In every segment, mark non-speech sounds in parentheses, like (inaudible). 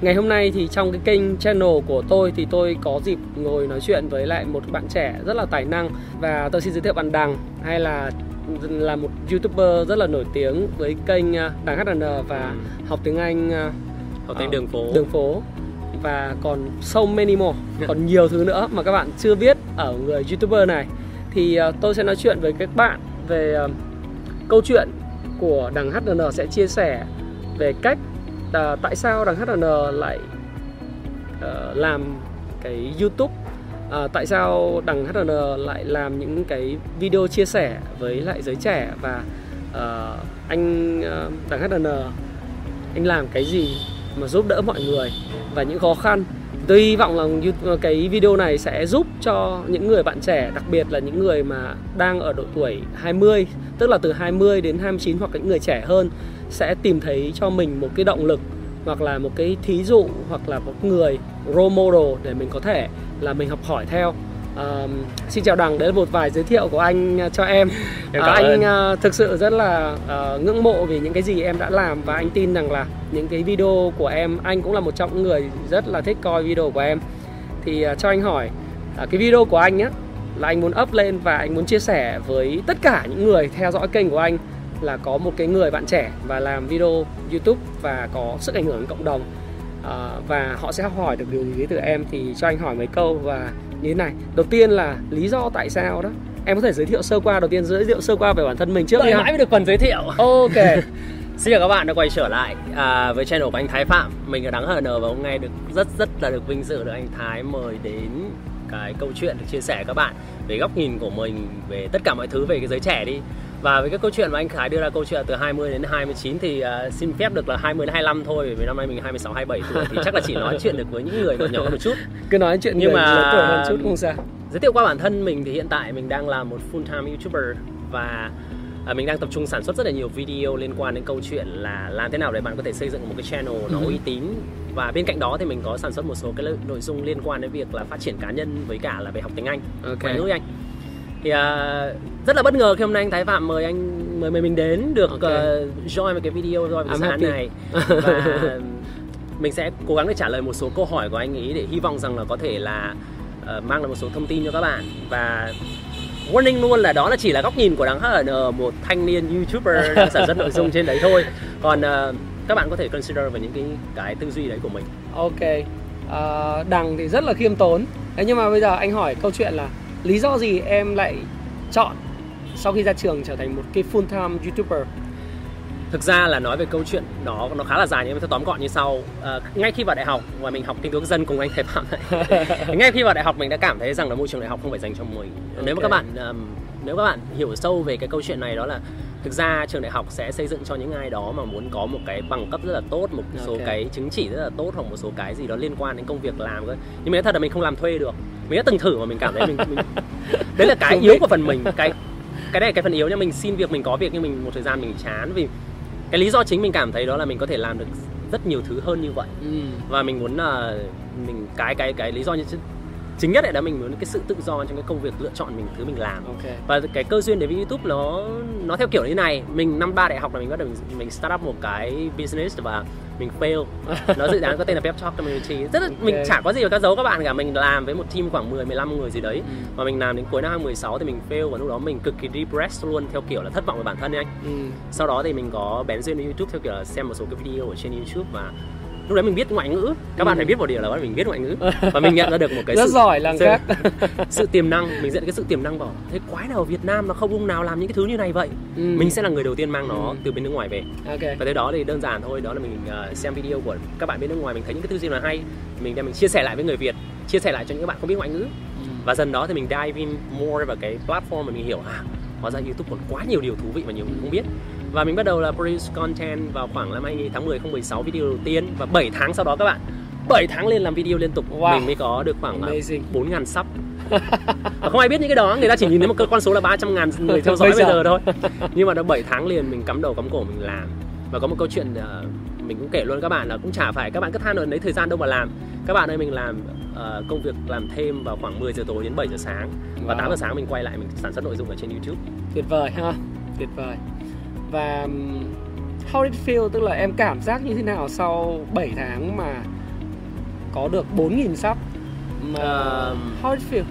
Ngày hôm nay thì trong cái kênh channel của tôi thì tôi có dịp ngồi nói chuyện với lại một bạn trẻ rất là tài năng. Và tôi xin giới thiệu bạn Đằng hay là là một youtuber rất là nổi tiếng với kênh à, Đằng HN và học tiếng Anh à, học tiếng đường phố. đường phố. Và còn so many more (laughs) còn nhiều thứ nữa mà các bạn chưa biết ở người youtuber này. Thì uh, tôi sẽ nói chuyện với các bạn về câu chuyện của đằng HN sẽ chia sẻ về cách à, tại sao đằng HN lại uh, làm cái YouTube? À, tại sao đằng HN lại làm những cái video chia sẻ với lại giới trẻ? Và uh, anh uh, đằng HN anh làm cái gì mà giúp đỡ mọi người và những khó khăn? Tôi hy vọng là cái video này sẽ giúp cho những người bạn trẻ đặc biệt là những người mà đang ở độ tuổi 20 tức là từ 20 đến 29 hoặc những người trẻ hơn sẽ tìm thấy cho mình một cái động lực hoặc là một cái thí dụ hoặc là một người role model để mình có thể là mình học hỏi theo. Uh, xin chào đằng đấy là một vài giới thiệu của anh cho em, (laughs) em uh, anh uh, thực sự rất là uh, ngưỡng mộ vì những cái gì em đã làm và anh tin rằng là những cái video của em anh cũng là một trong những người rất là thích coi video của em. Thì uh, cho anh hỏi uh, cái video của anh á là anh muốn up lên và anh muốn chia sẻ với tất cả những người theo dõi kênh của anh là có một cái người bạn trẻ và làm video YouTube và có sức ảnh hưởng đến cộng đồng. Uh, và họ sẽ học hỏi được điều gì từ em thì cho anh hỏi mấy câu và như thế này. Đầu tiên là lý do tại sao đó. Em có thể giới thiệu sơ qua đầu tiên giới thiệu sơ qua về bản thân mình trước Đợi đi mãi mới được phần giới thiệu. Ok. (laughs) Xin chào các bạn đã quay trở lại à, với channel của anh Thái Phạm. Mình ở Đắng HN và hôm nay được rất rất là được vinh dự được anh Thái mời đến cái câu chuyện được chia sẻ các bạn về góc nhìn của mình về tất cả mọi thứ về cái giới trẻ đi và với cái câu chuyện mà anh Khải đưa ra câu chuyện từ 20 đến 29 thì uh, xin phép được là 20 đến 25 thôi vì năm nay mình 26 27 tuổi thì chắc là chỉ nói chuyện được với những người nhỏ nhỏ một chút. Cứ nói chuyện nhưng mà lớn tuổi hơn chút không sao. Giới thiệu qua bản thân mình thì hiện tại mình đang là một full time YouTuber và à, mình đang tập trung sản xuất rất là nhiều video liên quan đến câu chuyện là làm thế nào để bạn có thể xây dựng một cái channel nó uy tín và bên cạnh đó thì mình có sản xuất một số cái nội dung liên quan đến việc là phát triển cá nhân với cả là về học tiếng Anh, okay. ngoại ngữ Anh. Thì uh, rất là bất ngờ khi hôm nay anh Thái Phạm mời anh mời mời mình đến được okay. uh, join một cái video rồi buổi sáng này. (laughs) Và mình sẽ cố gắng để trả lời một số câu hỏi của anh ấy để hy vọng rằng là có thể là uh, mang lại một số thông tin cho các bạn. Và warning luôn là đó là chỉ là góc nhìn của đáng HN một thanh niên youtuber đang sản xuất nội dung trên đấy thôi. (laughs) Còn uh, các bạn có thể consider vào những cái cái tư duy đấy của mình. Ok. Uh, đằng thì rất là khiêm tốn. Thế nhưng mà bây giờ anh hỏi câu chuyện là lý do gì em lại chọn sau khi ra trường trở thành một cái full time youtuber? Thực ra là nói về câu chuyện đó nó khá là dài nhưng mà tôi tóm gọn như sau. À, ngay khi vào đại học và mình học kinh tế dân cùng anh thầy phạm (laughs) ngay khi vào đại học mình đã cảm thấy rằng là môi trường đại học không phải dành cho mình. Okay. nếu mà các bạn um, nếu các bạn hiểu sâu về cái câu chuyện này đó là thực ra trường đại học sẽ xây dựng cho những ai đó mà muốn có một cái bằng cấp rất là tốt một số okay. cái chứng chỉ rất là tốt hoặc một số cái gì đó liên quan đến công việc làm cơ. Nhưng mà nói thật là mình không làm thuê được. Mình đã từng thử mà mình cảm thấy mình, mình... (laughs) đấy là cái yếu của phần mình. Cái cái này cái phần yếu nha. Mình xin việc mình có việc nhưng mình một thời gian mình chán vì cái lý do chính mình cảm thấy đó là mình có thể làm được rất nhiều thứ hơn như vậy. Ừ. và mình muốn là uh, mình cái cái cái lý do như chính nhất là mình muốn cái sự tự do trong cái công việc lựa chọn mình thứ mình làm okay. và cái cơ duyên đến với youtube nó nó theo kiểu như này mình năm ba đại học là mình bắt đầu mình, mình start up một cái business và mình fail nó dự án có tên là Pep Talk Community rất là okay. mình chả có gì phải các giấu các bạn cả mình làm với một team khoảng 10 15 người gì đấy ừ. và mình làm đến cuối năm 2016 thì mình fail và lúc đó mình cực kỳ depressed luôn theo kiểu là thất vọng với bản thân ấy anh ừ. sau đó thì mình có bén duyên với YouTube theo kiểu là xem một số cái video ở trên YouTube và lúc đấy mình biết ngoại ngữ các ừ. bạn phải biết một điều là mình biết ngoại ngữ (laughs) và mình nhận ra được một cái rất sự, giỏi làm khác (laughs) sự tiềm năng mình nhận cái sự tiềm năng bảo thế quái nào ở Việt Nam mà không ông nào làm những cái thứ như này vậy ừ. mình sẽ là người đầu tiên mang nó ừ. từ bên nước ngoài về okay. và tới đó thì đơn giản thôi đó là mình uh, xem video của các bạn bên nước ngoài mình thấy những cái thứ gì là hay mình đem mình chia sẻ lại với người Việt chia sẻ lại cho những bạn không biết ngoại ngữ ừ. và dần đó thì mình dive in more vào cái platform mà mình hiểu à hóa ra YouTube còn quá nhiều điều thú vị mà nhiều người không biết và mình bắt đầu là produce content vào khoảng năm 2000 tháng 10 2016 video đầu tiên và 7 tháng sau đó các bạn. 7 tháng lên làm video liên tục. Wow. mình mới có được khoảng Amazing. 4 ngàn sub. Và không ai biết những cái đó người ta chỉ nhìn thấy một con số là 300 ngàn người theo dõi Bây bây giờ. thôi. (laughs) Nhưng mà đã 7 tháng liền mình cắm đầu cắm cổ mình làm. Và có một câu chuyện ờ, mình cũng kể luôn các bạn là cũng chả phải các bạn cứ than ở lấy thời gian đâu mà làm. Các bạn ơi mình làm ờ, công việc làm thêm vào khoảng 10 giờ tối đến 7 giờ sáng. Và Wow. 8 giờ sáng mình quay lại mình sản xuất nội dung ở trên YouTube. Tuyệt vời ha tuyệt vời và um, how did it feel tức là em cảm giác như thế nào sau 7 tháng mà có được 4.000 sub mà Ờm. how did it feel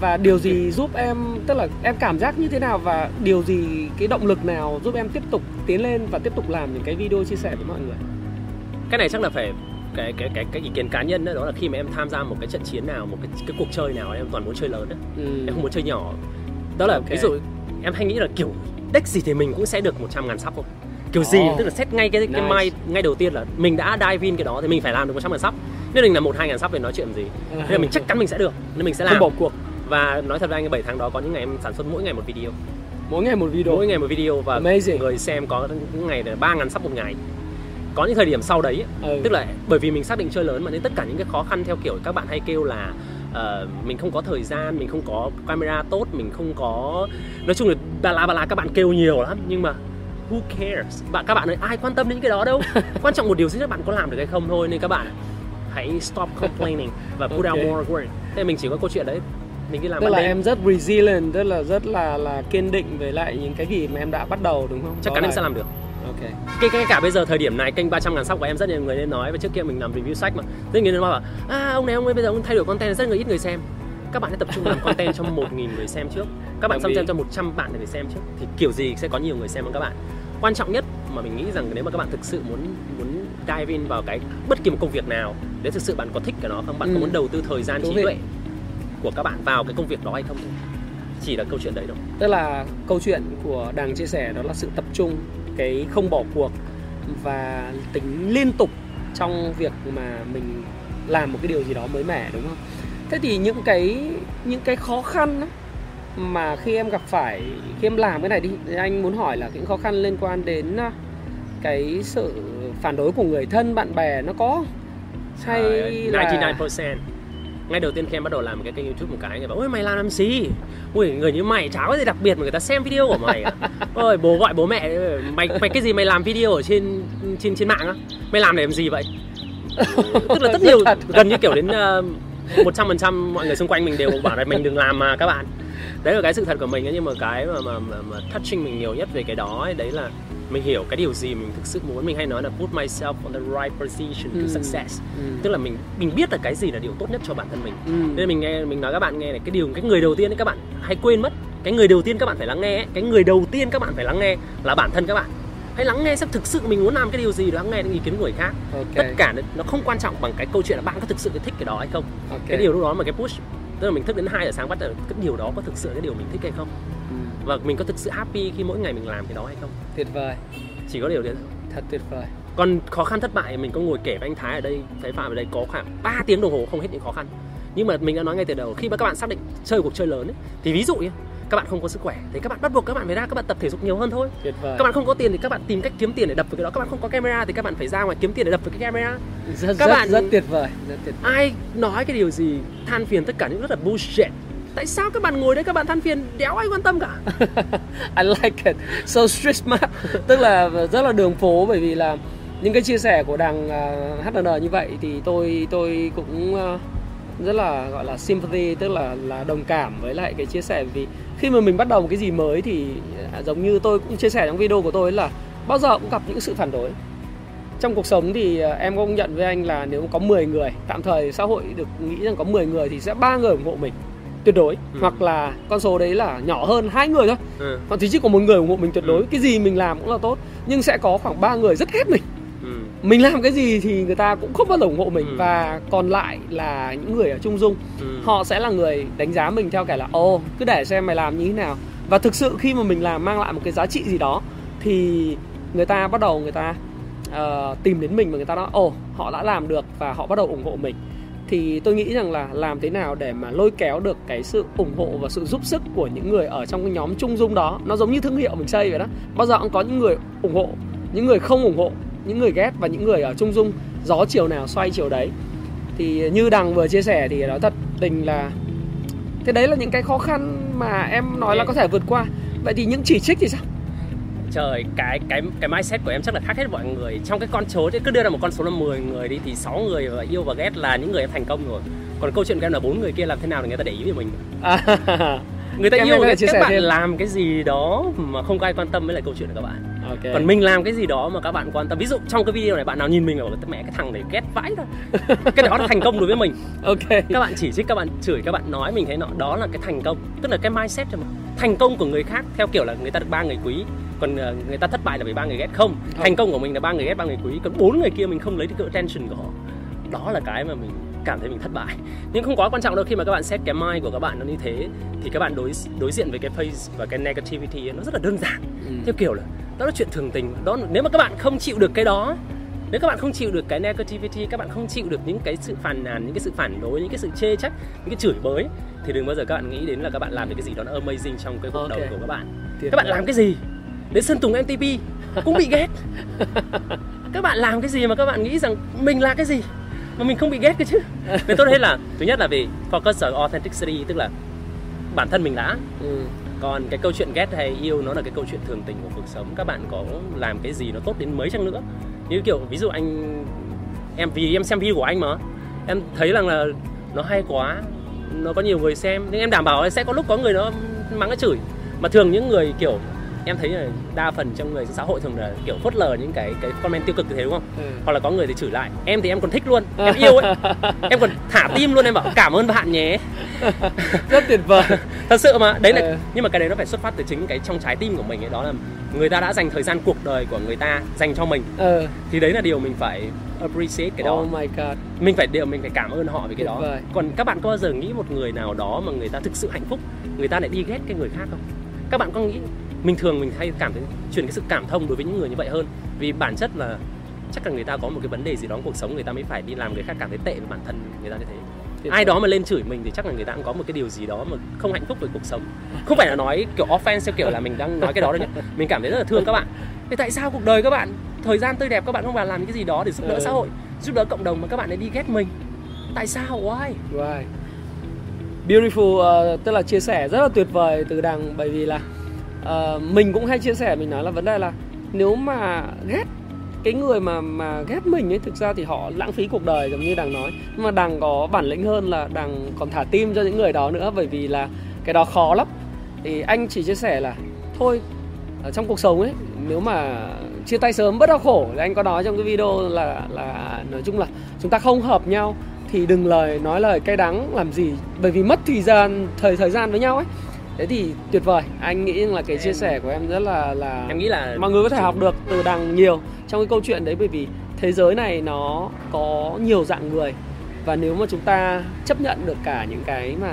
và điều gì giúp em tức là em cảm giác như thế nào và điều gì cái động lực nào giúp em tiếp tục tiến lên và tiếp tục làm những cái video chia sẻ với mọi người cái này chắc là phải cái cái cái cái ý kiến cá nhân đó, đó là khi mà em tham gia một cái trận chiến nào một cái cái cuộc chơi nào em toàn muốn chơi lớn đó. ừ. em không muốn chơi nhỏ đó là Ok. ví dụ em hay nghĩ là kiểu deck gì thì mình cũng sẽ được 100 ngàn sub không kiểu gì Oh. tức là set ngay cái cái Nice. mai ngay đầu tiên là mình đã dive in cái đó thì mình phải làm được 100 ngàn sub. Nếu mình là một hai ngàn sub thì nói chuyện gì? Nên là mình chắc chắn mình sẽ được nên mình sẽ làm. không bỏ cuộc. Và nói thật với anh 7 tháng đó có những ngày em sản xuất mỗi ngày một video. Mỗi ngày một video. Mỗi ngày một video và Amazing. người xem có những ngày là ba ngàn sub một ngày. Có những thời điểm sau đấy Ừ. tức là bởi vì mình xác định chơi lớn mà nên tất cả những cái khó khăn theo kiểu các bạn hay kêu là ờ, mình không có thời gian mình không có camera tốt mình không có nói chung là bà la bà la các bạn kêu nhiều lắm nhưng mà who cares? Bạn các bạn ơi ai quan tâm đến cái đó đâu? (laughs) Quan trọng một điều duy nhất bạn có làm được hay không thôi nên các bạn hãy stop complaining và put Ok. out more work. Thế mình chỉ có câu chuyện đấy. Mình đi làm tức là đêm em rất resilient tức là rất là là kiên định với lại những cái gì mà em đã bắt đầu đúng không? Chắc chắn em sẽ làm được ok. Cái cái cả bây giờ thời điểm này kênh 300 ngàn sub của em rất nhiều người nên nói. Và trước kia mình làm review sách mà. Rất nhiều người nói bảo à ông này ông ấy bây giờ ông thay đổi content rất người ít người xem. Các bạn hãy tập trung làm (laughs) content cho 1.000 người xem trước. Các bạn ý. xem cho 100 bạn để người xem trước thì kiểu gì sẽ có nhiều người xem hơn các bạn. Quan trọng nhất mà mình nghĩ rằng nếu mà các bạn thực sự muốn muốn dive in vào cái bất kỳ một công việc nào nếu thực sự bạn có thích cái đó không bạn Ừ. có muốn đầu tư thời gian Thú trí tuệ của các bạn vào cái công việc đó hay không chỉ là câu chuyện đấy thôi. Tức là câu chuyện của đằng chia sẻ đó là sự tập trung cái không bỏ cuộc và tính liên tục trong việc mà mình làm một cái điều gì đó mới mẻ đúng không? Thế thì những cái những cái khó khăn mà khi em gặp phải khi em làm cái này đi anh muốn hỏi là những khó khăn liên quan đến à, cái sự phản đối của người thân bạn bè nó có hay Ờ, là 99% ngay đầu tiên khi em bắt đầu làm cái kênh youtube một cái người bảo ôi mày làm làm gì? Ui người như mày chả có gì đặc biệt mà người ta xem video của mày à? (laughs) ôi bố gọi bố mẹ mày mày cái gì mày làm video ở trên trên trên mạng á? Mày làm để làm gì vậy? Tức là (laughs) rất nhiều gần như kiểu đến một trăm phần trăm mọi người xung quanh mình đều bảo là mình đừng làm mà các bạn. Đấy là cái sự thật của mình ấy, nhưng mà cái mà, mà, mà, mà touching mình nhiều nhất về cái đó ấy, đấy là mình hiểu cái điều gì mình thực sự muốn mình hay nói là put myself on the right position to Ừ. success Ừ. tức là mình mình biết là cái gì là điều tốt nhất cho bản thân mình Ừ. nên mình nghe mình nói các bạn nghe này cái điều cái người đầu tiên ấy các bạn hay quên mất cái người đầu tiên các bạn phải lắng nghe ấy, cái người đầu tiên các bạn phải lắng nghe là bản thân các bạn hãy lắng nghe xem thực sự mình muốn làm cái điều gì lắng nghe những ý kiến của người khác ok tất cả nó không quan trọng bằng cái câu chuyện là bạn có thực sự thích cái đó hay không ok cái điều lúc đó mà cái push tức là mình thức đến 2 giờ sáng bắt đầu cái điều đó có thực sự cái điều mình thích hay không. Và mình có thực sự happy khi mỗi ngày mình làm cái đó hay không? Tuyệt vời. Chỉ có điều đấy. Thôi thật tuyệt vời. Còn khó khăn thất bại mình có ngồi kể với anh Thái ở đây Thái Phạm ở đây có khoảng 3 tiếng đồng hồ không hết những khó khăn. Nhưng mà mình đã nói ngay từ đầu khi mà các bạn xác định chơi cuộc chơi lớn ấy, thì ví dụ như các bạn không có sức khỏe thì các bạn bắt buộc các bạn phải ra các bạn tập thể dục nhiều hơn thôi. Tuyệt vời. Các bạn không có tiền thì các bạn tìm cách kiếm tiền để đập vào cái đó. Các bạn không có camera thì các bạn phải ra ngoài kiếm tiền để đập vào cái camera. Rất các rất, bạn- rất tuyệt vời. Rất tuyệt ai nói cái điều gì than phiền tất cả những rất là bullshit tại sao các bạn ngồi đây các bạn than phiền? Đéo ai quan tâm cả? (laughs) I like it. So street smart tức là rất là đường phố bởi vì là những cái chia sẻ của đằng à, uh, HNN như vậy thì tôi tôi cũng uh, rất là gọi là sympathy tức là là đồng cảm với lại cái chia sẻ. Vì khi mà mình bắt đầu một cái gì mới thì à, giống như tôi cũng chia sẻ trong video của tôi là bao giờ cũng gặp những sự phản đối. Trong cuộc sống thì em công nhận với anh là nếu có 10 người tạm thời xã hội được nghĩ rằng có 10 người thì sẽ ba người ủng hộ mình tuyệt đối Ừ. hoặc là con số đấy là nhỏ hơn hai người thôi ừ. còn thì chỉ có một người ủng hộ mình tuyệt đối Ừ. cái gì mình làm cũng là tốt nhưng sẽ có khoảng ba người rất ghét mình Ừ. mình làm cái gì thì người ta cũng không bao giờ ủng hộ mình Ừ. và còn lại là những người ở trung dung Ừ. họ sẽ là người đánh giá mình theo cái là ồ cứ để xem mày làm như thế nào và thực sự khi mà mình làm mang lại một cái giá trị gì đó thì người ta bắt đầu người ta ờ, tìm đến mình và người ta nói ồ họ đã làm được và họ bắt đầu ủng hộ mình thì tôi nghĩ rằng là làm thế nào để mà lôi kéo được cái sự ủng hộ và sự giúp sức của những người ở trong cái nhóm trung dung đó. Nó giống như thương hiệu mình xây vậy đó. Bao giờ cũng có những người ủng hộ những người không ủng hộ những người ghét và những người ở trung dung gió chiều nào xoay chiều đấy. Thì như đằng vừa chia sẻ thì nói thật tình là thế đấy là những cái khó khăn mà em nói là có thể vượt qua. Vậy thì những chỉ trích thì sao trời cái cái cái mindset của em chắc là khác hết mọi người. Trong cái con số cứ đưa ra một con số là 10 người đi thì 6 người và yêu và ghét là những người em thành công rồi. Còn câu chuyện của em là bốn người kia làm thế nào để người ta để ý về mình? À, (laughs) người ta em yêu các, các bạn thêm. làm cái gì đó mà không có ai quan tâm với lại câu chuyện của các bạn. Okay. còn mình làm cái gì đó mà các bạn quan tâm. Ví dụ trong cái video này bạn nào nhìn mình bảo mẹ cái thằng này ghét vãi thôi. (laughs) Cái đó là thành công đối với mình. Ok. Các bạn chỉ trích các bạn chửi các bạn nói mình thấy nó đó là cái thành công. Tức là cái mindset mà. Thành công của người khác theo kiểu là người ta được ba người quý còn ờ, người ta thất bại là vì ba người ghét không? Thành công của mình là ba người ghét ba người quý. Còn bốn người kia mình không lấy được cái attention của họ. Đó là cái mà mình cảm thấy mình thất bại. Nhưng không quá quan trọng đâu khi mà các bạn set cái mind của các bạn nó như thế thì các bạn đối đối diện với cái face và cái negativity ấy, nó rất là đơn giản. Ừ. theo kiểu là đó là chuyện thường tình. Đó nếu mà các bạn không chịu được cái đó nếu các bạn không chịu được cái negativity các bạn không chịu được những cái sự phàn nàn những cái sự phản đối những cái sự chê trách những cái chửi bới thì đừng bao giờ các bạn nghĩ đến là các bạn làm được cái gì đó nó amazing trong cái cuộc okay. đời của các bạn. Tuyệt các bạn làm cái gì đến sân tùng mtp cũng bị ghét. (laughs) Các bạn làm cái gì mà các bạn nghĩ rằng mình là cái gì? Mà mình không bị ghét cái chứ. (laughs) Nên tốt hết là thứ nhất là về focus ở authenticity tức là bản thân mình đã. Ừ. còn cái câu chuyện ghét hay yêu nó là cái câu chuyện thường tình của cuộc sống. Các bạn có làm cái gì nó tốt đến mấy chăng nữa. Như kiểu ví dụ anh em vì em xem video của anh mà. Em thấy rằng là nó hay quá nó có nhiều người xem. Nhưng em đảm bảo là sẽ có lúc có người nó mắng nó chửi. Mà thường những người kiểu em thấy là đa phần trong người xã hội thường là kiểu phớt lờ những cái cái comment tiêu cực như thế đúng không ừ. hoặc là có người thì chửi lại em thì em còn thích luôn em (laughs) yêu ấy em còn thả tim luôn em bảo cảm ơn bạn nhé (laughs) rất tuyệt vời (laughs) thật sự mà đấy là ừ. nhưng mà cái đấy nó phải xuất phát từ chính cái trong trái tim của mình ấy đó là người ta đã dành thời gian cuộc đời của người ta dành cho mình ừ. thì đấy là điều mình phải appreciate cái đó. Oh my god. Mình phải điều mình phải cảm ơn họ vì cái đó. Vời. Còn các bạn có bao giờ nghĩ một người nào đó mà người ta thực sự hạnh phúc, người ta lại đi ghét cái người khác không? Các bạn có nghĩ mình thường mình hay cảm thấy truyền cái sự cảm thông đối với những người như vậy hơn. Vì bản chất là chắc là người ta có một cái vấn đề gì đó trong cuộc sống người ta mới phải đi làm người khác cảm thấy tệ với bản thân người ta như thế. Ai đó mà lên chửi mình thì chắc là người ta cũng có một cái điều gì đó mà không hạnh phúc với cuộc sống. Không phải là nói kiểu offense theo kiểu là mình đang nói cái đó đâu nhé mình cảm thấy rất là thương các bạn. Thì tại sao cuộc đời các bạn thời gian tươi đẹp các bạn không vào làm cái gì đó để giúp đỡ ừ. xã hội giúp đỡ cộng đồng mà các bạn lại đi ghét mình? Tại sao? Why? Why? Beautiful uh, tức là chia sẻ rất là tuyệt vời từ đằng bởi vì là uh, mình cũng hay chia sẻ mình nói là vấn đề là nếu mà ghét cái người mà mà ghét mình ấy thực ra thì họ lãng phí cuộc đời giống như đằng nói. Nhưng mà đằng có bản lĩnh hơn là đằng còn thả tim cho những người đó nữa bởi vì là cái đó khó lắm. Thì anh chỉ chia sẻ là thôi ở trong cuộc sống ấy nếu mà chia tay sớm bất đau khổ thì anh có nói trong cái video là là nói chung là chúng ta không hợp nhau thì đừng lời nói lời cay đắng làm gì? Bởi vì mất thời gian thời thời gian với nhau ấy thế thì tuyệt vời. Anh nghĩ là cái chia em... sẻ của em rất là là em nghĩ là mọi người có thể học được từ đằng nhiều trong cái câu chuyện đấy bởi vì thế giới này nó có nhiều dạng người. Và nếu mà chúng ta chấp nhận được cả những cái mà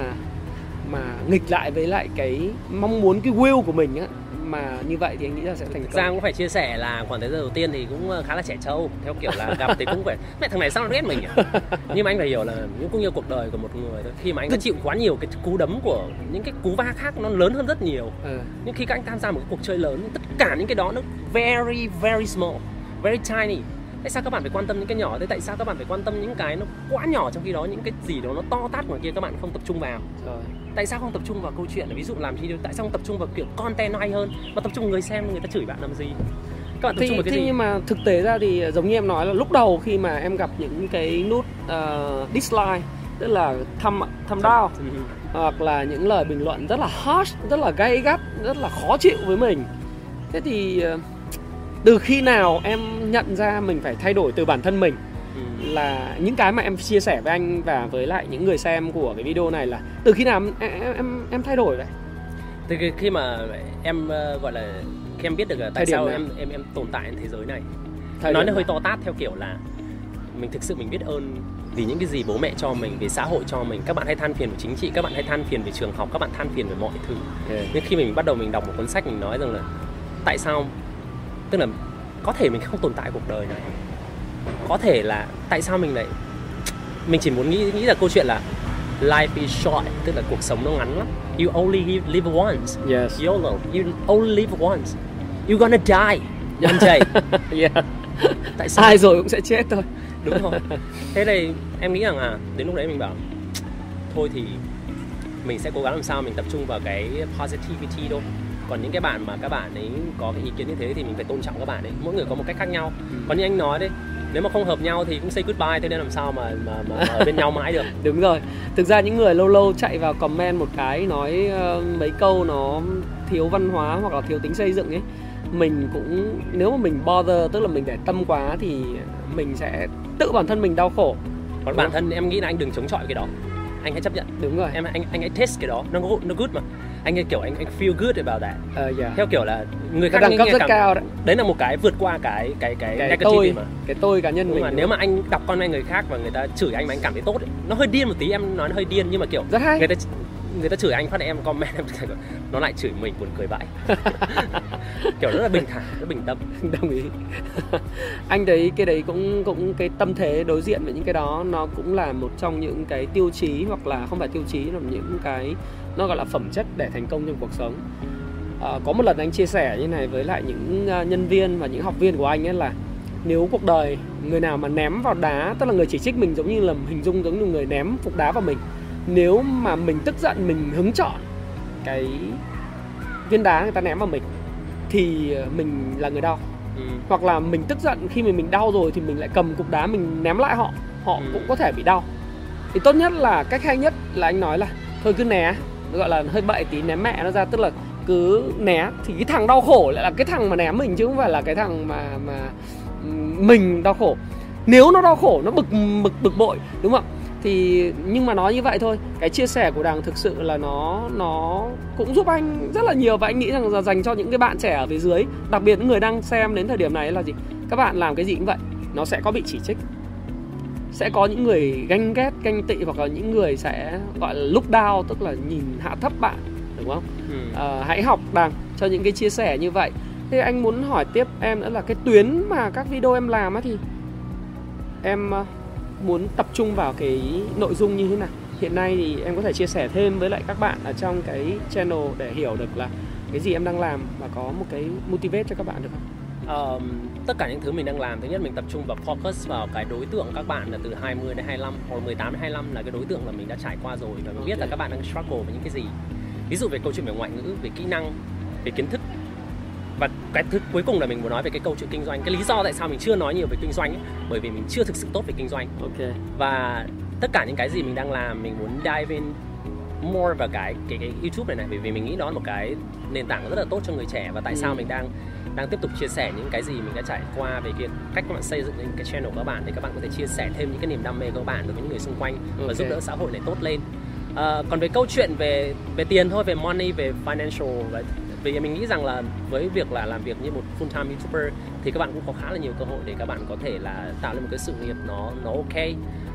mà nghịch lại với lại cái mong muốn cái will của mình á mà như vậy thì anh nghĩ là sẽ thành công. Giang cũng phải chia sẻ là khoảng thời gian đầu tiên thì cũng ờ, khá là trẻ trâu. Theo kiểu là gặp thì cũng phải mẹ thằng này sao nó ghét mình nhỉ? (laughs) nhưng mà anh phải hiểu là những cũng như cuộc đời của một người thôi. Khi mà anh đã chịu quá nhiều cái cú đấm của những cái cú va khác nó lớn hơn rất nhiều. Ừ. nhưng khi các anh tham gia một cái cuộc chơi lớn tất cả những cái đó nó very very small very tiny. Tại sao các bạn phải quan tâm những cái nhỏ thế? Tại sao các bạn phải quan tâm những cái nó quá nhỏ trong khi đó những cái gì đó nó to tát ngoài kia các bạn không tập trung vào? Rồi tại sao không tập trung vào câu chuyện ví dụ làm video tại sao không tập trung vào kiểu content nó hay hơn? Mà tập trung người xem người ta chửi bạn làm gì? Các bạn tập thì, trung vào cái thì gì? nhưng mà thực tế ra thì giống như em nói là lúc đầu khi mà em gặp những cái nút uh, dislike tức là thăm thăm down hoặc là những lời bình luận rất là harsh rất là gay gắt rất là khó chịu với mình thế thì uh, từ khi nào em nhận ra mình phải thay đổi từ bản thân mình? ừ. Là những cái mà em chia sẻ với anh và với lại những người xem của cái video này là từ khi nào em em em, thay đổi vậy? Từ khi mà em uh, gọi là khi em biết được tại sao em em em tồn tại trên thế giới này. Thời nói nó hơi to tát theo kiểu là mình thực sự mình biết ơn vì những cái gì bố mẹ cho mình về xã hội cho mình. Các bạn hay than phiền về chính trị các bạn hay than phiền về trường học các bạn than phiền về mọi thứ. Yeah. nhưng khi mình bắt đầu mình đọc một cuốn sách mình nói rằng là tại sao tức là có thể mình không tồn tại cuộc đời này có thể là tại sao mình lại mình chỉ muốn nghĩ nghĩ là câu chuyện là life is short tức là cuộc sống nó ngắn lắm. You only live once. Yes. YOLO you only live once. You gonna die one day. (laughs) Yeah. tại sao? Ai rồi cũng sẽ chết thôi. Đúng rồi. Thế này em nghĩ rằng là đến lúc đấy mình bảo thôi thì mình sẽ cố gắng làm sao mình tập trung vào cái positivity thôi. Còn những cái bạn mà các bạn ấy có cái ý kiến như thế thì mình phải tôn trọng các bạn ấy. Mỗi người có một cách khác nhau. Ừ. còn như anh nói đấy nếu mà không hợp nhau thì cũng say goodbye thế nên làm sao mà mà, mà ở bên nhau mãi được. (laughs) Đúng rồi. Thực ra những người lâu lâu chạy vào comment một cái nói ờ, mấy câu nó thiếu văn hóa hoặc là thiếu tính xây dựng ấy mình cũng nếu mà mình bother tức là mình để tâm quá thì mình sẽ tự bản thân mình đau khổ. Còn bản thân em nghĩ là anh đừng chống chọi cái đó anh hãy chấp nhận. Đúng rồi. Em anh anh hãy test cái đó. Nó nó good mà. Anh ấy kiểu anh anh feel good about that. Ờ yeah. theo kiểu là người cái khác đẳng cấp rất cảm- cao đấy. Đấy là một cái vượt qua cái cái cái, cái negative tôi mà. cái tôi cá nhân nhưng mình mà đúng nếu mà anh đọc comment người khác và người ta chửi anh mà anh cảm thấy tốt ấy, nó hơi điên một tí em nói nó hơi điên nhưng mà kiểu rất hay. người ta người ta chửi anh phát em comment em nó lại chửi mình buồn cười vãi (laughs) kiểu rất là bình thản rất bình tâm. (laughs) Đồng ý. Anh thấy cái đấy cũng cũng cái tâm thế đối diện với những cái đó nó cũng là một trong những cái tiêu chí hoặc là không phải tiêu chí là những cái nó gọi là phẩm chất để thành công trong cuộc sống. À, có một lần anh chia sẻ như này với lại những à, nhân viên và những học viên của anh ấy là nếu cuộc đời người nào mà ném vào đá tức là người chỉ trích mình giống như là hình dung giống như người ném phục đá vào mình nếu mà mình tức giận mình hứng chọn cái viên đá người ta ném vào mình thì ờ, mình là người đau. Ừ. hoặc là mình tức giận khi mà mình đau rồi thì mình lại cầm cục đá mình ném lại họ họ Ừ. cũng có thể bị đau. Thì tốt nhất là cách hay nhất là anh nói là thôi cứ né gọi là hơi bậy tí ném mẹ nó ra. Tức là cứ né thì cái thằng đau khổ lại là cái thằng mà ném mình chứ không phải là cái thằng mà mà ừm, mình đau khổ. Nếu nó đau khổ nó bực bực bực bội đúng không ạ thì nhưng mà nói như vậy thôi cái chia sẻ của đàng thực sự là nó nó cũng giúp anh rất là nhiều và anh nghĩ rằng là dành cho những cái bạn trẻ ở phía dưới đặc biệt những người đang xem đến thời điểm này là gì? Các bạn làm cái gì cũng vậy nó sẽ có bị chỉ trích. Sẽ có những người ganh ghét ganh tị hoặc là những người sẽ gọi là look down tức là nhìn hạ thấp bạn đúng không? Ừ. Ờ, hãy học đàng cho những cái chia sẻ như vậy. Thế anh muốn hỏi tiếp em nữa là cái tuyến mà các video em làm á thì em ờ, muốn tập trung vào cái nội dung như thế nào? Hiện nay thì em có thể chia sẻ thêm với lại các bạn ở trong cái channel để hiểu được là cái gì em đang làm và có một cái motivate cho các bạn được không? Ờm, tất cả những thứ mình đang làm thứ nhất mình tập trung vào focus vào cái đối tượng các bạn là từ 20 đến 25 hoặc 18 đến 25 là cái đối tượng là mình đã trải qua rồi và mình biết là các bạn đang struggle với những cái gì. Ví dụ về câu chuyện về ngoại ngữ về kỹ năng về kiến thức và cái thứ cuối cùng là mình muốn nói về cái câu chuyện kinh doanh cái lý do tại sao mình chưa nói nhiều về kinh doanh ấy, bởi vì mình chưa thực sự tốt về kinh doanh ok và tất cả những cái gì mình đang làm mình muốn dive in more vào cái cái cái YouTube này này bởi vì mình nghĩ đó là một cái nền tảng rất là tốt cho người trẻ và tại sao Ừ. mình đang đang tiếp tục chia sẻ những cái gì mình đã trải qua về cái cách các bạn xây dựng lên cái channel của các bạn để các bạn có thể chia sẻ thêm những cái niềm đam mê của các bạn đối với những người xung quanh và Ok. giúp đỡ xã hội này tốt lên. Ờ, còn về câu chuyện về về tiền thôi về money về financial và vì mình nghĩ rằng là với việc là làm việc như một full time youtuber thì các bạn cũng có khá là nhiều cơ hội để các bạn có thể là tạo lên một cái sự nghiệp nó nó ok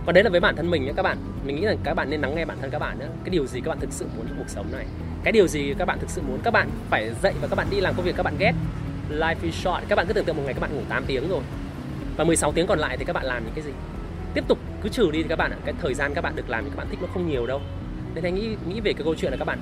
còn đấy là với bản thân mình nhé các bạn mình nghĩ rằng các bạn nên lắng nghe bản thân các bạn nữa cái điều gì các bạn thực sự muốn trong cuộc sống này cái điều gì các bạn thực sự muốn các bạn phải dậy và các bạn đi làm công việc các bạn ghét life is short các bạn cứ tưởng tượng một ngày các bạn ngủ 8 tiếng rồi và 16 tiếng còn lại thì các bạn làm những cái gì tiếp tục cứ trừ đi thì các bạn ạ cái thời gian các bạn được làm thì các bạn thích nó không nhiều đâu nên anh nghĩ nghĩ về cái câu chuyện là các bạn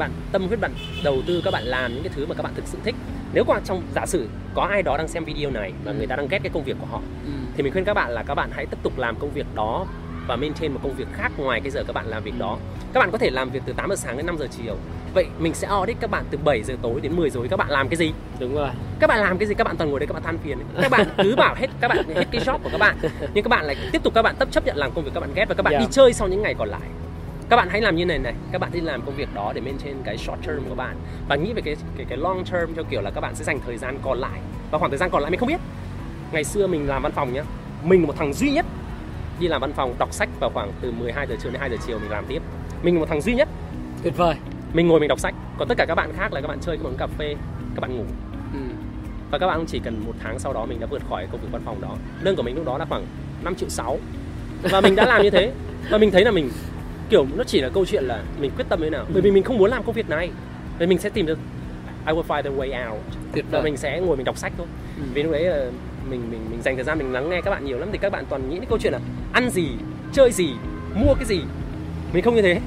bạn tâm huyết bạn đầu tư các bạn làm những cái thứ mà các bạn thực sự thích nếu qua trong giả sử có ai đó đang xem video này và người ta đang ghét cái công việc của họ ừ. thì mình khuyên các bạn là các bạn hãy tiếp tục làm công việc đó và maintain một công việc khác ngoài cái giờ các bạn làm việc đó các bạn có thể làm việc từ 8 giờ sáng đến 5 giờ chiều vậy mình sẽ audit các bạn từ 7 giờ tối đến 10 giờ tối các bạn làm cái gì đúng rồi các bạn làm cái gì các bạn toàn ngồi đây các bạn than phiền ấy. các bạn cứ bảo hết các bạn hết cái job của các bạn nhưng các bạn lại tiếp tục các bạn chấp chấp nhận làm công việc các bạn ghét và các bạn Yeah. đi chơi sau những ngày còn lại các bạn hãy làm như này này các bạn đi làm công việc đó để maintain cái short term của bạn. Và nghĩ về cái cái cái long term theo kiểu là các bạn sẽ dành thời gian còn lại. Và khoảng thời gian còn lại mình không biết. Ngày xưa mình làm văn phòng nhá mình một thằng duy nhất đi làm văn phòng đọc sách vào khoảng từ 12 giờ trưa đến 2 giờ chiều mình làm tiếp. Mình một thằng duy nhất. Tuyệt vời. Mình ngồi mình đọc sách. Còn tất cả các bạn khác là các bạn chơi các bạn cà phê các bạn ngủ. Ừ. và các bạn chỉ cần một tháng sau đó mình đã vượt khỏi công việc văn phòng đó. Lương của mình lúc đó là khoảng 5 triệu 6 và mình đã làm như thế. Và mình thấy là mình kiểu nó chỉ là câu chuyện là mình quyết tâm thế nào. Bởi vì mình không muốn làm công việc này. Vì mình sẽ tìm được I will find a way out. Tuyệt và mình sẽ ngồi mình đọc sách thôi. Ừ. vì lúc đấy là mình mình mình dành thời gian mình lắng nghe các bạn nhiều lắm thì các bạn toàn nghĩ đến câu chuyện là ăn gì chơi gì mua cái gì. Mình không như thế.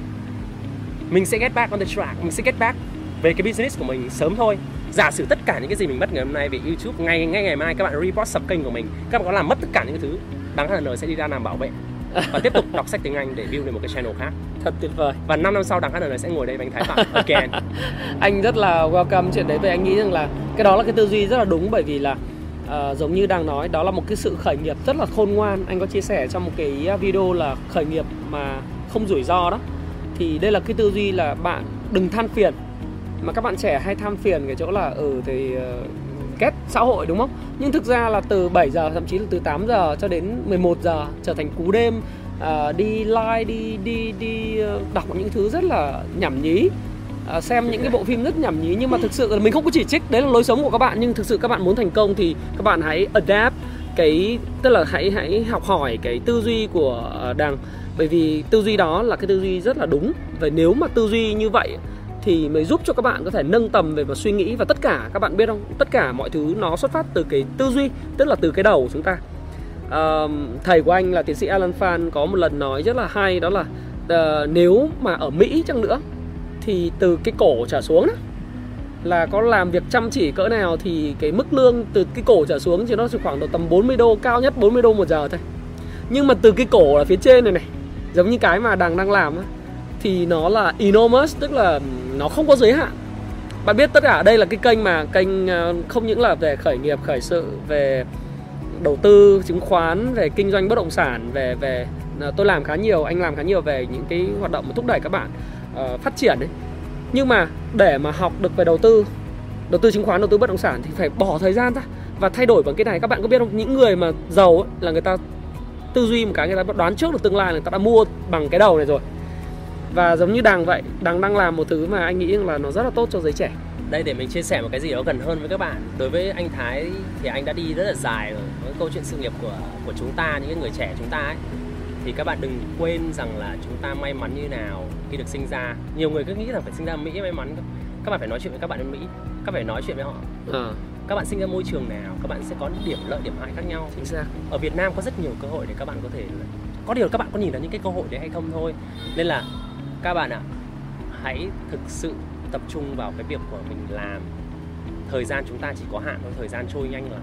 Mình sẽ get back on the track. Mình sẽ get back về cái business của mình sớm thôi. Giả sử tất cả những cái gì mình mất ngày hôm nay về YouTube ngay ngay ngày mai các bạn report sập kênh của mình các bạn có làm mất tất cả những cái thứ đáng HN sẽ đi ra làm bảo vệ và tiếp tục đọc sách tiếng Anh để build lên một cái channel khác. Thật tuyệt vời. Và 5 năm sau đằng HN sẽ ngồi đây anh Thái Phạm (laughs) again. Anh rất là welcome chuyện đấy và anh nghĩ rằng là cái đó là cái tư duy rất là đúng bởi vì là uh, giống như đang nói đó là một cái sự khởi nghiệp rất là khôn ngoan. Anh có chia sẻ trong một cái video là khởi nghiệp mà không rủi ro đó. Thì đây là cái tư duy là bạn đừng than phiền. Mà các bạn trẻ hay tham phiền cái chỗ là ở ừ, thì uh, ghét xã hội đúng không? Nhưng thực ra là từ 7 giờ thậm chí là từ 8 giờ cho đến 11 giờ trở thành cú đêm uh, đi like đi đi đi ờ, đọc những thứ rất là nhảm nhí. Uh, xem những cái bộ phim rất nhảm nhí nhưng mà thực sự là mình không có chỉ trích đấy là lối sống của các bạn. Nhưng thực sự các bạn muốn thành công thì các bạn hãy adapt cái tức là hãy hãy học hỏi cái tư duy của à, đằng. Bởi vì tư duy đó là cái tư duy rất là đúng. Và nếu mà tư duy như vậy thì mới giúp cho các bạn có thể nâng tầm về mặt suy nghĩ và tất cả các bạn biết không? Tất cả mọi thứ nó xuất phát từ cái tư duy tức là từ cái đầu của chúng ta. Uh, thầy của anh là tiến sĩ Alan fan có một lần nói rất là hay đó là uh, nếu mà ở Mỹ chăng nữa thì từ cái cổ trở xuống đó, là có làm việc chăm chỉ cỡ nào thì cái mức lương từ cái cổ trở xuống thì nó chỉ khoảng độ tầm 40 đô cao nhất 40 đô một giờ thôi. Nhưng mà từ cái cổ là phía trên này này giống như cái mà đằng đang làm á thì nó là enormous tức là nó không có giới hạn. Bạn biết tất cả đây là cái kênh mà kênh ờ, không những là về khởi nghiệp khởi sự về đầu tư chứng khoán về kinh doanh bất động sản về về ờ, tôi làm khá nhiều anh làm khá nhiều về những cái hoạt động mà thúc đẩy các bạn uh, phát triển đấy nhưng mà để mà học được về đầu tư đầu tư chứng khoán đầu tư bất động sản thì phải bỏ thời gian ra và thay đổi bằng cái này. Các bạn có biết không? Những người mà giàu ấy, là người ta tư duy một cái người ta đoán trước được tương lai người ta đã mua bằng cái đầu này rồi và giống như đằng vậy đằng đang làm một thứ mà anh nghĩ là nó rất là tốt cho giới trẻ. Đây để mình chia sẻ một cái gì đó gần hơn với các bạn. Đối với anh Thái thì anh đã đi rất là dài rồi. Với câu chuyện sự nghiệp của của chúng ta những người trẻ chúng ta ấy thì các bạn đừng quên rằng là chúng ta may mắn như nào khi được sinh ra. Nhiều người cứ nghĩ là phải sinh ra Mỹ may mắn các bạn phải nói chuyện với các bạn ở Mỹ các bạn phải nói chuyện với họ. À. các bạn sinh ra môi trường nào các bạn sẽ có điểm lợi điểm hại khác nhau. Chính xác. Ở Việt Nam có rất nhiều cơ hội để các bạn có thể có điều các bạn có nhìn thấy những cái cơ hội đấy hay không thôi. Nên là các bạn ạ hãy thực sự tập trung vào cái việc của mình làm. Thời gian chúng ta chỉ có hạn thôi thời gian trôi nhanh rồi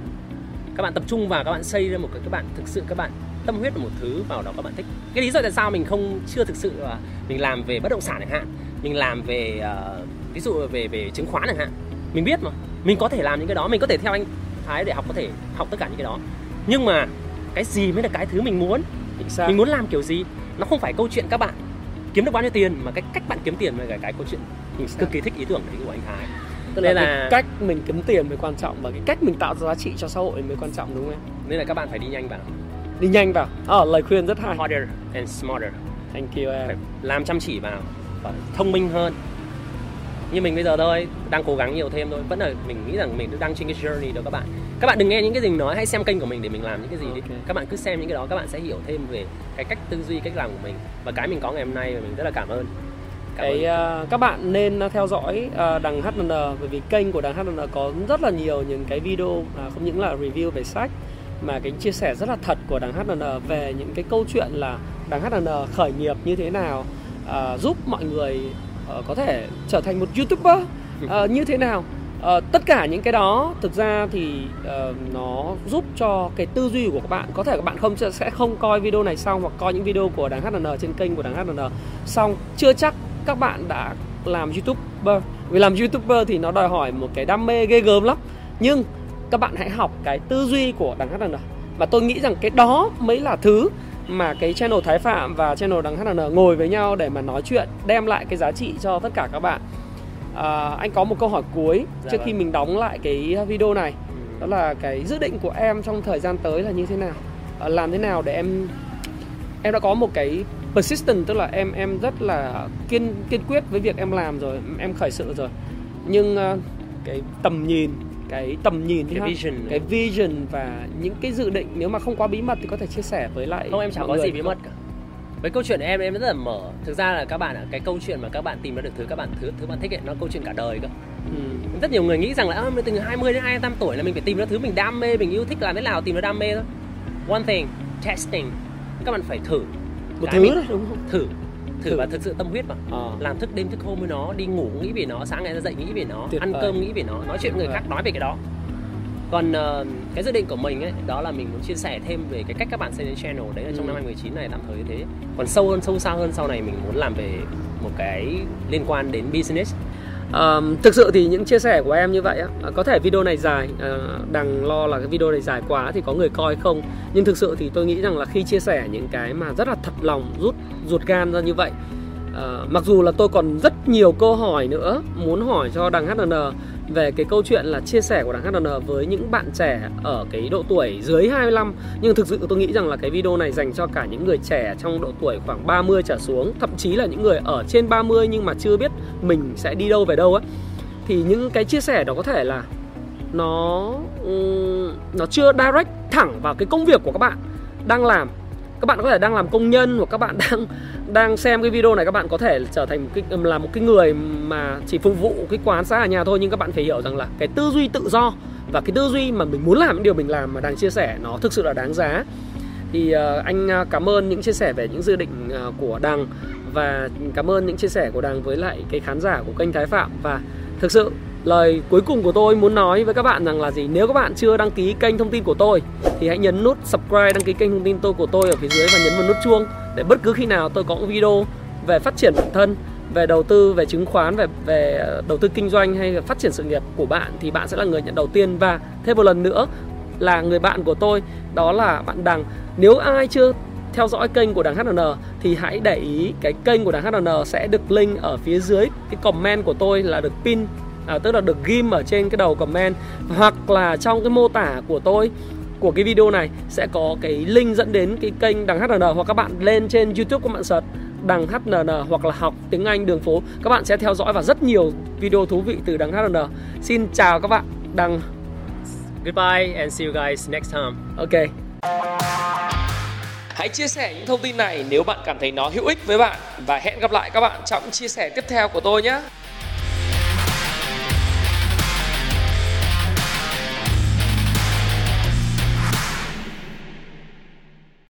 các bạn tập trung vào các bạn xây ra một cái các bạn thực sự các bạn tâm huyết vào một thứ vào đó các bạn thích. Cái lý do tại sao mình không chưa thực sự là mình làm về bất động sản chẳng hạn mình làm về uh, ví dụ về về chứng khoán chẳng hạn mình biết mà. Mình có thể làm những cái đó mình có thể theo anh thái để học có thể học tất cả những cái đó. Nhưng mà cái gì mới là cái thứ mình muốn? Mình muốn làm kiểu gì? Nó không phải câu chuyện các bạn kiếm được bao nhiêu tiền mà cái cách bạn kiếm tiền là cái câu chuyện mình cực kỳ thích ý tưởng đấy của anh Thái. Tức là, là cách mình kiếm tiền mới quan trọng và cái cách mình tạo ra giá trị cho xã hội mới quan trọng đúng không em? Nên là các bạn phải đi nhanh vào. Đi nhanh vào. Ờ lời khuyên rất hay. Harder and smarter. Thank you em. Phải làm chăm chỉ vào và thông minh hơn. Như mình bây giờ thôi đang cố gắng nhiều thêm thôi. Vẫn là mình nghĩ rằng mình đang trên cái journey đó các bạn các bạn đừng nghe những cái gì mình nói hãy xem kênh của mình để mình làm những cái gì okay. đi các bạn cứ xem những cái đó các bạn sẽ hiểu thêm về cái cách tư duy cách làm của mình và cái mình có ngày hôm nay và mình rất là cảm ơn cảm cái ơn. Uh, các bạn nên theo dõi uh, đằng HN bởi vì kênh của đằng HN có rất là nhiều những cái video uh, không những là review về sách mà cái chia sẻ rất là thật của đằng HN về những cái câu chuyện là đằng HN khởi nghiệp như thế nào uh, giúp mọi người uh, có thể trở thành một youtuber uh, (laughs) như thế nào Ờ, tất cả những cái đó thực ra thì uh, nó giúp cho cái tư duy của các bạn có thể các bạn không sẽ không coi video này xong hoặc coi những video của đảng HN trên kênh của đảng HN xong. Chưa chắc các bạn đã làm youtuber vì làm youtuber thì nó đòi hỏi một cái đam mê ghê gớm lắm. Nhưng các bạn hãy học cái tư duy của đảng HN và tôi nghĩ rằng cái đó mới là thứ mà cái channel Thái Phạm và channel đằng HN ngồi với nhau để mà nói chuyện đem lại cái giá trị cho tất cả các bạn à, anh có một câu hỏi cuối dạ trước vâng. khi mình đóng lại cái video này. Ừ. đó là cái dự định của em trong thời gian tới là như thế nào? À, làm thế nào để em em đã có một cái persistent tức là em em rất là kiên kiên quyết với việc em làm rồi em khởi sự rồi. Nhưng uh, cái tầm nhìn cái tầm nhìn cái vision. cái vision và những cái dự định nếu mà không quá bí mật thì có thể chia sẻ với lại không em chẳng có gì bí mật cả với câu chuyện em em rất là mở. Thực ra là các bạn ạ cái câu chuyện mà các bạn tìm ra được thứ các bạn thứ thứ bạn thích ấy nó câu chuyện cả đời cơ. Ừ. rất nhiều người nghĩ rằng là mình từ 20 đến 25 tuổi là mình phải tìm ra thứ mình đam mê mình yêu thích làm thế nào tìm ra đam mê thôi. One thing testing. Các bạn phải thử. Một cái thứ mình đúng không? thử. Thử Thử. và thực sự tâm huyết vào Ờ. làm thức đêm thức hôm với nó đi ngủ nghĩ về nó sáng ngày ra dậy nghĩ về nó Tuyệt ăn vời. cơm nghĩ về nó nói chuyện với người khác nói về cái đó còn ờ, cái dự định của mình ấy đó là mình muốn chia sẻ thêm về cái cách các bạn xây nên channel đấy là trong Ừ. năm 2019 này tạm thời như thế. Còn sâu hơn sâu xa hơn sau này mình muốn làm về một cái liên quan đến business. Ờm, thực sự thì những chia sẻ của em như vậy á có thể video này dài ờ, đằng lo là cái video này dài quá thì có người coi không? Nhưng thực sự thì tôi nghĩ rằng là khi chia sẻ những cái mà rất là thật lòng rút ruột gan ra như vậy ờ, mặc dù là tôi còn rất nhiều câu hỏi nữa muốn hỏi cho đằng HN về cái câu chuyện là chia sẻ của đằng HNN ờ với những bạn trẻ ở cái độ tuổi dưới 25 nhưng thực sự tôi nghĩ rằng là cái video này dành cho cả những người trẻ trong độ tuổi khoảng 30 trở xuống, thậm chí là những người ở trên 30 nhưng mà chưa biết mình sẽ đi đâu về đâu ấy thì những cái chia sẻ đó có thể là nó nó chưa direct thẳng vào cái công việc của các bạn đang làm các bạn có thể đang làm công nhân hoặc các bạn (laughs) đang đang xem cái video này, các bạn có thể trở thành một cái là một cái người mà chỉ phục vụ cái quán xá ở nhà thôi, nhưng các bạn phải hiểu rằng là cái tư duy tự do và cái tư duy mà mình muốn làm, những điều mình làm mà đang chia sẻ nó thực sự là đáng giá. Thì ờ, anh ờ, cảm ơn những chia sẻ về những dự định ờ, của đằng và cảm ơn những chia sẻ của đằng với lại cái khán giả của kênh Thái Phạm. Và thực sự lời cuối cùng của tôi muốn nói với các bạn rằng là gì? Nếu các bạn chưa đăng ký kênh thông tin của tôi, thì hãy nhấn nút subscribe, đăng ký kênh thông tin tôi của tôi ở phía dưới và nhấn vào nút chuông để bất cứ khi nào tôi có video về phát triển bản thân, về đầu tư, về chứng khoán, về về ờ, đầu tư kinh doanh hay là phát triển sự nghiệp của bạn thì bạn sẽ là người nhận đầu tiên. Và thêm một lần nữa là người bạn của tôi, đó là bạn Đằng. Nếu ai chưa theo dõi kênh của đằng HN thì hãy để ý cái kênh của đằng HN sẽ được link ở phía dưới. Cái comment của tôi là được pin à, tức là được ghim ở trên cái đầu comment hoặc là trong cái mô tả của tôi của cái video này sẽ có cái link dẫn đến cái kênh đằng HN hoặc các bạn lên trên YouTube các bạn search đằng HN hoặc là học tiếng Anh đường phố các bạn sẽ theo dõi và rất nhiều video thú vị từ đằng HN. Xin chào các bạn. Đằng goodbye and see you guys next time Ok. Hãy chia sẻ những thông tin này nếu bạn cảm thấy nó hữu ích với bạn và hẹn gặp lại các bạn trong chia sẻ tiếp theo của tôi nhé.